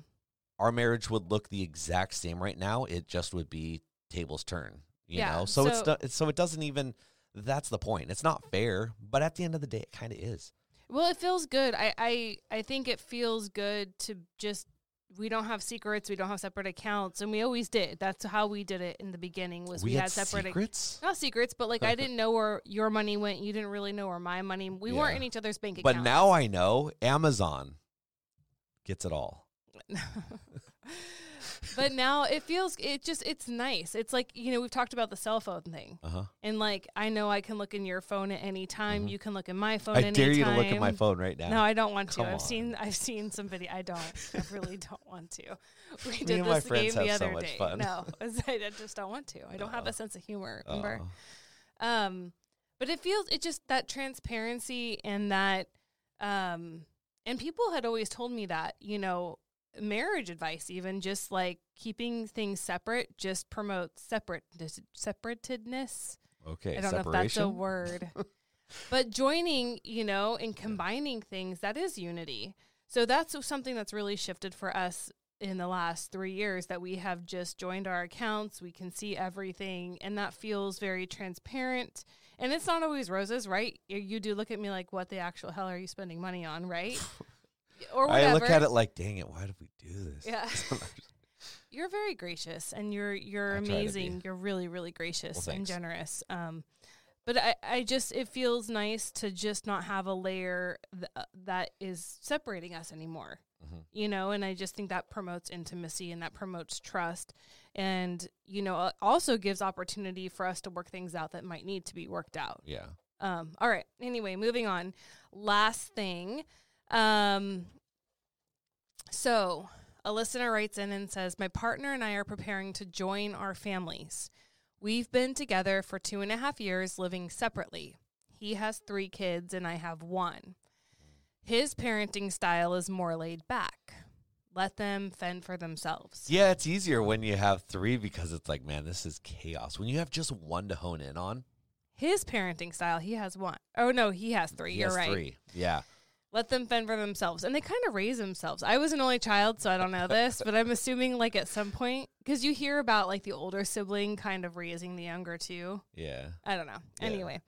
Our marriage would look the exact same right now. It just would be tables turn. You Yeah, know, so, it's so- not, it's so it doesn't even. That's the point. It's not fair, but at the end of the day, it kind of is. Well, it feels good. I, I I think it feels good to just we don't have secrets, we don't have separate accounts, and we always did. That's how we did it in the beginning. Was we, had, separate ac- secrets. not secrets, but like I didn't know where your money went. You didn't really know where my money. We weren't in each other's bank accounts. But now I know Amazon gets it all. but now it feels it just it's nice. It's like you know we've talked about the cell phone thing, Uh huh. and like I know I can look in your phone at any time. Mhm. You can look in my phone. I at dare you to look at my phone right now. No, I don't want to. I've seen I've seen some video. I don't. I really don't want to. We Me did and my this friends game the so other much day. fun. No, I just don't want to. I don't have a sense of humor. Remember? Oh. Um, but it feels it just that transparency and that um and people had always told me that, you know, marriage advice even just like keeping things separate just promotes separate separatedness. Okay, I don't know if that's a word. but joining, you know, and combining things, that is unity. So that's something that's really shifted for us in the last three years that we have just joined our accounts. We can see everything, and that feels very transparent. And it's not always roses, right? You, you do look at me like, what the actual hell are you spending money on, right? or whatever. I look at it like, dang it, why did we do this? Yeah. you're very gracious and you're you're I try to be. amazing. You're really, really gracious Well, and generous. Um but I, I just it feels nice to just not have a layer th- uh, that is separating us anymore Mhm. you know and i just think that promotes intimacy and that promotes trust and you know also gives opportunity for us to work things out that might need to be worked out Yeah. um all right anyway moving on last thing um so a listener writes in and says my partner and i are preparing to join our families we've been together for two and a half years living separately he has three kids and i have one his parenting style is more laid back. Let them fend for themselves. Yeah, it's easier when you have three because it's like, man, this is chaos. When you have just one to hone in on, His parenting style, he has one. Oh no, he has three. he You're has right. three. Yeah. Let them fend for themselves. And they kind of raise themselves. I was an only child, so I don't know this, but I'm assuming like at some point, because you hear about like the older sibling kind of raising the younger too. Yeah. I don't know. Yeah. Anyway,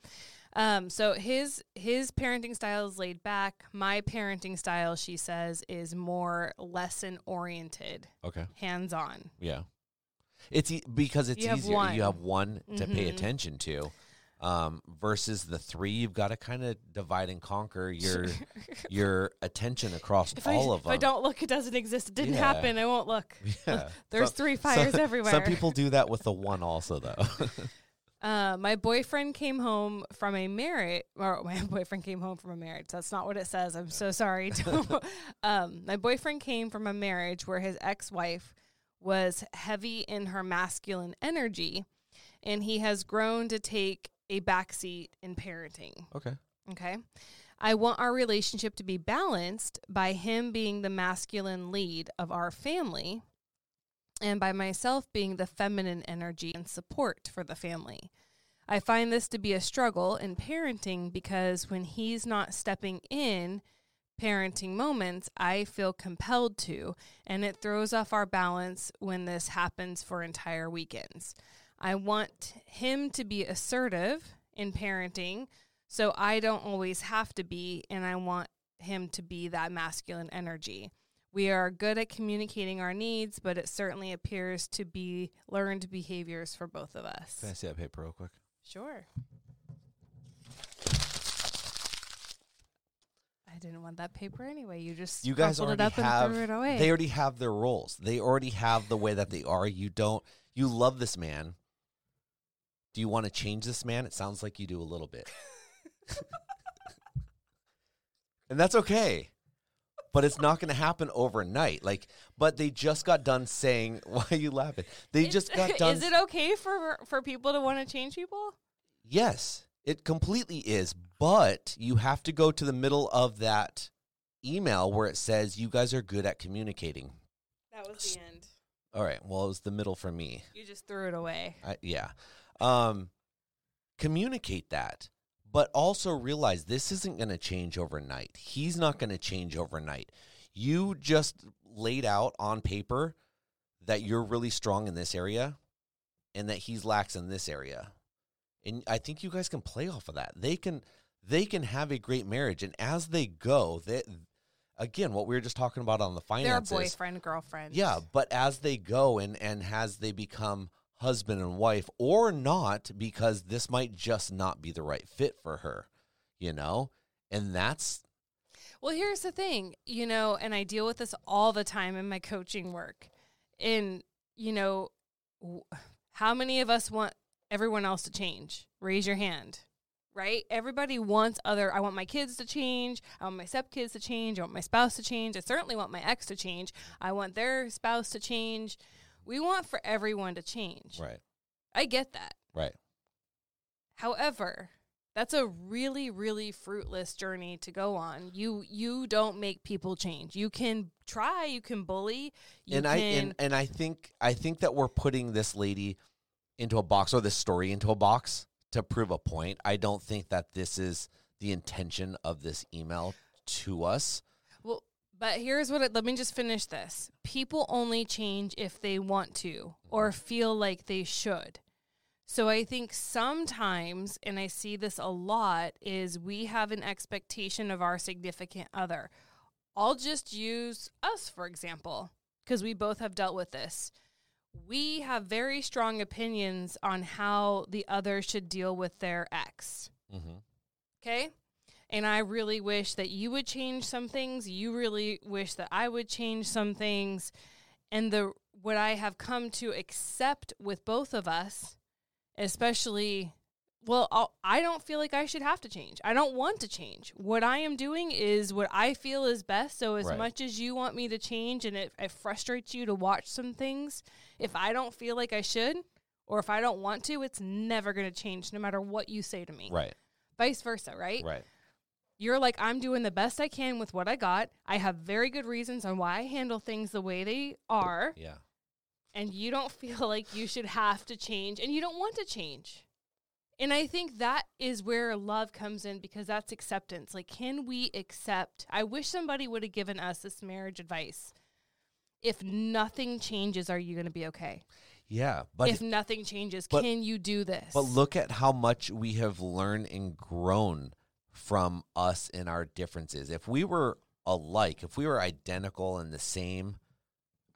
um, so his his parenting style is laid back. My parenting style, she says, is more lesson oriented, Okay. hands on. Yeah. It's e- because it's You easier. one. You have one to pay Mhm. attention to. Um, versus the three, you've got to kind of divide and conquer your your attention across If all I, of if them. I don't look, it doesn't exist. It didn't Yeah. happen. I won't look. yeah. There's Some- three fires some, everywhere. Some people do that with the one also though. Uh, my boyfriend came home from a marriage, or my boyfriend came home from a marriage. That's not what it says. I'm so sorry. um, my boyfriend came from a marriage where his ex-wife was heavy in her masculine energy, and he has grown to take a backseat in parenting. okay. Okay. I want our relationship to be balanced by him being the masculine lead of our family and by myself being the feminine energy and support for the family. I find this to be a struggle in parenting because when he's not stepping in parenting moments, I feel compelled to, and it throws off our balance when this happens for entire weekends. I want him to be assertive in parenting so I don't always have to be, and I want him to be that masculine energy. We are good at communicating our needs, but it certainly appears to be learned behaviors for both of us. Can I see that paper real quick? Sure. I didn't want that paper anyway. You just You guys already have threw it away. they already have their roles. They already have the way that they are. You don't you love this man. Do you want to change this man? It sounds like you do a little bit. and that's okay. But it's not going to happen overnight. Like but they just got done saying why are you laughing? They Is- just got done Is it okay for for people to want to change people? Yes, it completely is. But you have to go to the middle of that email where it says you guys are good at communicating. That was the end. All right. Well, it was the middle for me. You just threw it away. I, yeah. Um, communicate that, but also realize this isn't going to change overnight. He's not going to change overnight. You just laid out on paper that you're really strong in this area and that he's lax in this area. And I think you guys can play off of that. They can they can have a great marriage and as they go, they again, what we were just talking about on the They're boyfriend, girlfriend. Yeah, but as they go and and as they become husband and wife or not because this might just not be the right fit for her, you know? And that's Well, here's the thing, you know, and I deal with this all the time in my coaching work. And, you know, how many of us want everyone else to change? Raise your hand. Right? Everybody wants other I want my kids to change, I want my stepkids to change, I want my spouse to change, I certainly want my ex to change, I want their spouse to change. We want for everyone to change. right. I get that. Right. However, that's a really really fruitless journey to go on. You you don't make people change. You can try, you can bully, you and can I and, and I think I think that we're putting this lady into a box or this story into a box to prove a point. I don't think that this is the intention of this email to us. But here's what it, let me just finish this. People only change if they want to or feel like they should. So I think sometimes, and I see this a lot, is we have an expectation of our significant other. I'll just use us, for example, because we both have dealt with this. We have very strong opinions on how the other should deal with their ex. Mm-hmm. Okay. And I really wish that you would change some things. You really wish that I would change some things. And the what I have come to accept with both of us, especially, well, I'll, I don't feel like I should have to change. I don't want to change. What I am doing is what I feel is best. So, as Right. much as you want me to change and it, it frustrates you to watch some things, if I don't feel like I should, or if I don't want to, it's never going to change no matter what you say to me. Right. Vice versa, right? Right. You're like, I'm doing the best I can with what I got. I have very good reasons on why I handle things the way they are. Yeah. And you don't feel like you should have to change and you don't want to change. And I think that is where love comes in because that's acceptance. Like, can we accept? I wish somebody would have given us this marriage advice. If nothing changes, are you going to be okay? Yeah. But if nothing changes, but- can you do this? But look at how much we have learned and grown from us in our differences. If we were alike, if we were identical and the same,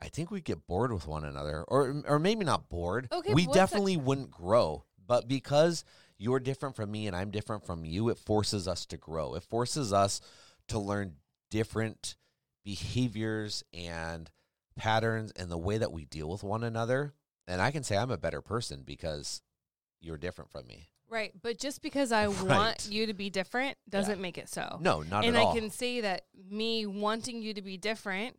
I think we'd get bored with one another, or or maybe not bored. Okay, we definitely wouldn't grow. But because you're different from me and I'm different from you, it forces us to grow. It forces us to learn different behaviors and patterns and the way that we deal with one another. And I can say I'm a better person because you're different from me. Right. But just because I Right. want you to be different doesn't make it so. No, not and at all. And I can say that me wanting you to be different,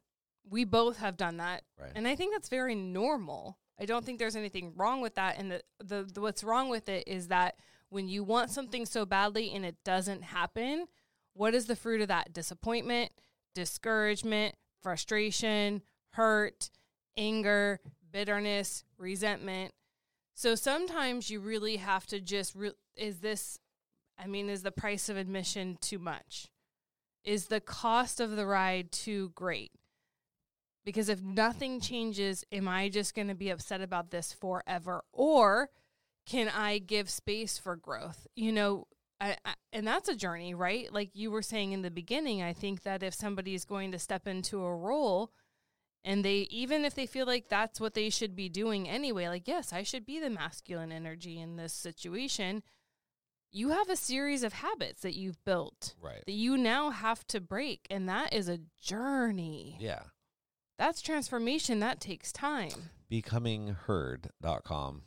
we both have done that. Right. And I think that's very normal. I don't think there's anything wrong with that. And the, the, the what's wrong with it is that when you want something so badly and it doesn't happen, what is the fruit of that? Disappointment, discouragement, frustration, hurt, anger, bitterness, resentment. So sometimes you really have to just re- is this I mean is the price of admission too much? Is the cost of the ride too great? Because if nothing changes, am I just going to be upset about this forever or can I give space for growth? You know, I, I, and that's a journey, right? Like you were saying in the beginning, I think that if somebody is going to step into a role and they even if they feel like that's what they should be doing anyway, like yes, I should be the masculine energy in this situation, you have a series of habits that you've built right. that you now have to break and that is a journey. Yeah. That's transformation that takes time. Becomingheard.com.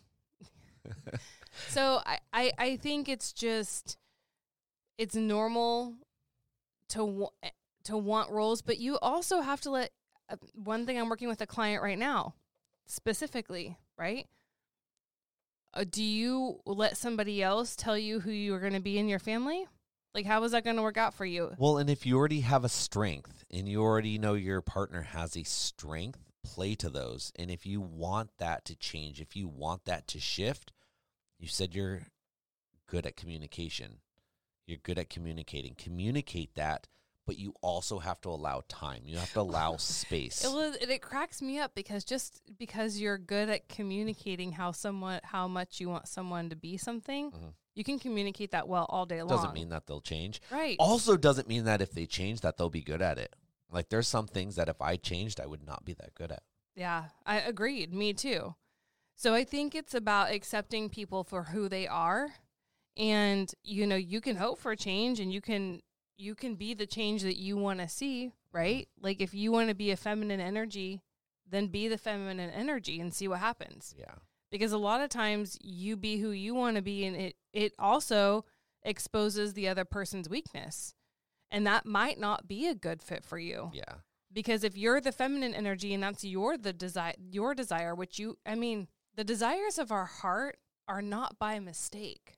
So I, I, I think it's just it's normal to wa- eh, to want roles, but you also have to let uh, one thing I'm working with a client right now specifically, right? Uh, do you let somebody else tell you who you are going to be in your family? Like how is that going to work out for you? Well, and if you already have a strength and you already know your partner has a strength, play to those. And if you want that to change, if you want that to shift, you said you're good at communication. You're good at communicating. Communicate that, but you also have to allow time. You have to allow space. It, was, it, it cracks me up because just because you're good at communicating how someone how much you want someone to be something, Mhm. you can communicate that well all day long. Doesn't mean that they'll change. right. Also doesn't mean that if they change that they'll be good at it. Like there's some things that if I changed I would not be that good at. Yeah, I agreed. Me too. So I think it's about accepting people for who they are and you know, you can hope for change and you can you can be the change that you want to see, right? Like if you want to be a feminine energy, then be the feminine energy and see what happens. Yeah. Because a lot of times you be who you want to be and it it also exposes the other person's weakness. And that might not be a good fit for you Yeah. because if you're the feminine energy and that's your the desire your desire which you i mean the desires of our heart are not by mistake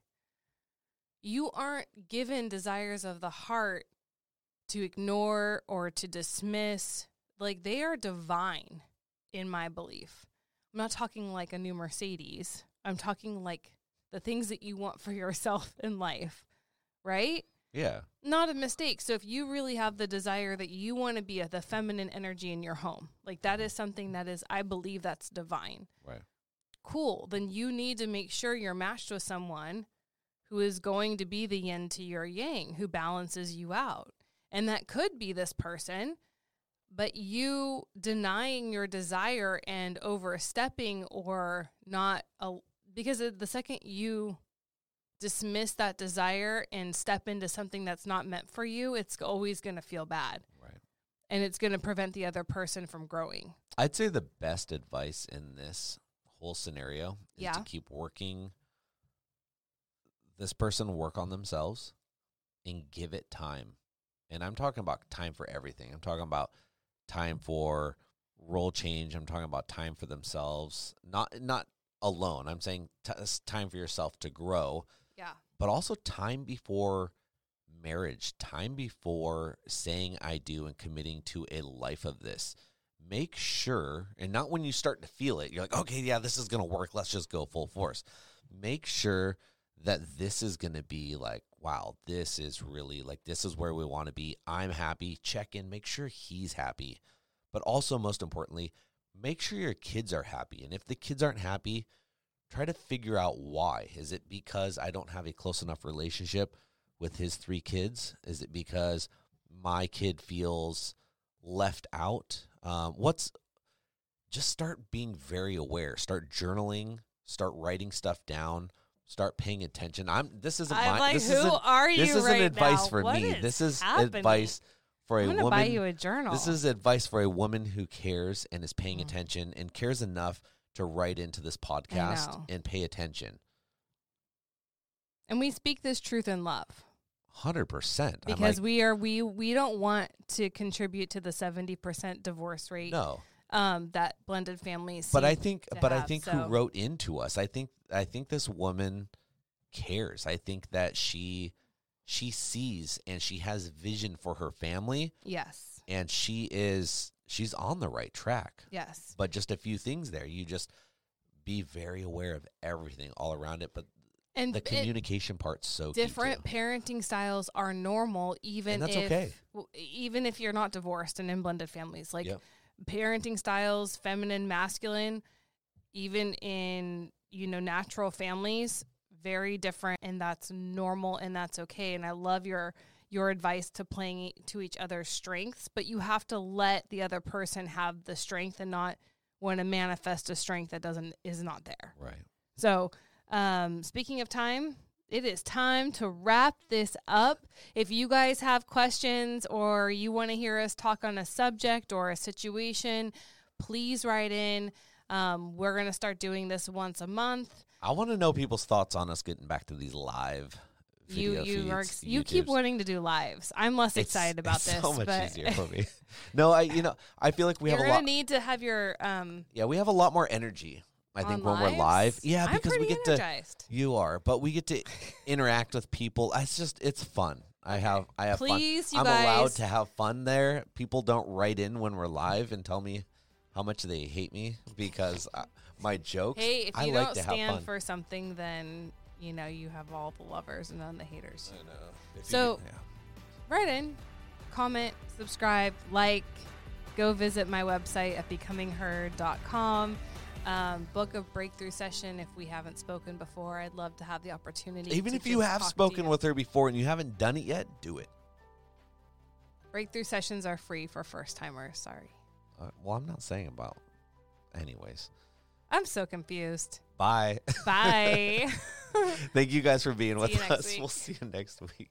you aren't given desires of the heart to ignore or to dismiss like they are divine in my belief i'm not talking like a new mercedes i'm talking like the things that you want for yourself in life right Yeah. not a mistake. So if you really have the desire that you want to be a, the feminine energy in your home, like that is something that is, I believe that's divine. Right. cool. Then you need to make sure you're matched with someone who is going to be the yin to your yang, who balances you out. And that could be this person, but you denying your desire and overstepping or not, a, because the second you dismiss that desire and step into something that's not meant for you, it's always going to feel bad. Right. And it's going to prevent the other person from growing. I'd say the best advice in this whole scenario is Yeah. to keep working this person work on themselves and give it time. And I'm talking about time for everything. I'm talking about time for role change. I'm talking about time for themselves. Not not alone. I'm saying t- time for yourself to grow, Yeah. but also time before marriage, time before saying I do and committing to a life of this. Make sure, and not when you start to feel it, you're like, okay, yeah, this is going to work. Let's just go full force. Make sure that this is going to be like, wow, this is really like, this is where we want to be. I'm happy. Check in, make sure he's happy. But also, most importantly, make sure your kids are happy. And if the kids aren't happy, try to figure out why. Is it because I don't have a close enough relationship with his three kids? Is it because my kid feels left out? Um, what's just start being very aware. Start journaling. Start writing stuff down. Start paying attention. I'm. This isn't I'm my. like, this who isn't, are you this isn't right advice now? for What me. is This is happening? advice for a I'm woman. buy you a journal. This is advice for a woman who cares and is paying Mm. attention and cares enough to write into this podcast and pay attention. and we speak this truth in love Hundred percent. Because like, we are we we don't want to contribute to the 70% divorce rate no, um that blended families but I think, but I think so- who wrote into us? I think, I think this woman cares. I think that she, she sees and she has vision for her family, yes and she is, she's on the right track. yes But just a few things there. You just be very aware of everything all around it. But and the it- communication part's so different parenting styles are normal even And that's if okay. even if you're not divorced and in blended families like Yep. Parenting styles feminine masculine even in you know natural families very different and that's normal and that's okay and i love your your advice to playing to each other's strengths but you have to let the other person have the strength and not want to manifest a strength that doesn't is not there Right. so, um, speaking of time, it is time to wrap this up. If you guys have questions or you want to hear us talk on a subject or a situation, please write in. Um, we're going to start doing this once a month. I want to know people's thoughts on us getting back to these live You you are, feeds, you keep wanting to do lives. I'm less It's- excited about it's this, So much but easier for me. No, I you know I feel like we you're have a lot. need to have your um. yeah, we have a lot more energy. I think when we're live. Yeah, I'm because we get energized. to. You are, but we get to interact with people. It's just it's fun. I have I have Please, fun. you I'm guys. allowed to have fun there. People don't write in when we're live and tell me how much they hate me because I, my jokes. Hey, if I you like don't to stand for something, then you know you have all the lovers and of the haters. I know. If So- do- yeah. write in, comment, subscribe, like, go visit my website at becomingher.com. Um, book a breakthrough session if we haven't spoken before. I'd love to have the opportunity. even if you have spoken you. with her before and you haven't done it yet, do it. breakthrough sessions are free for first timers. Sorry, Uh, well, I'm not saying about. Anyways, I'm so confused. bye. Bye. Thank you guys for being See with us. week. We'll see you next week.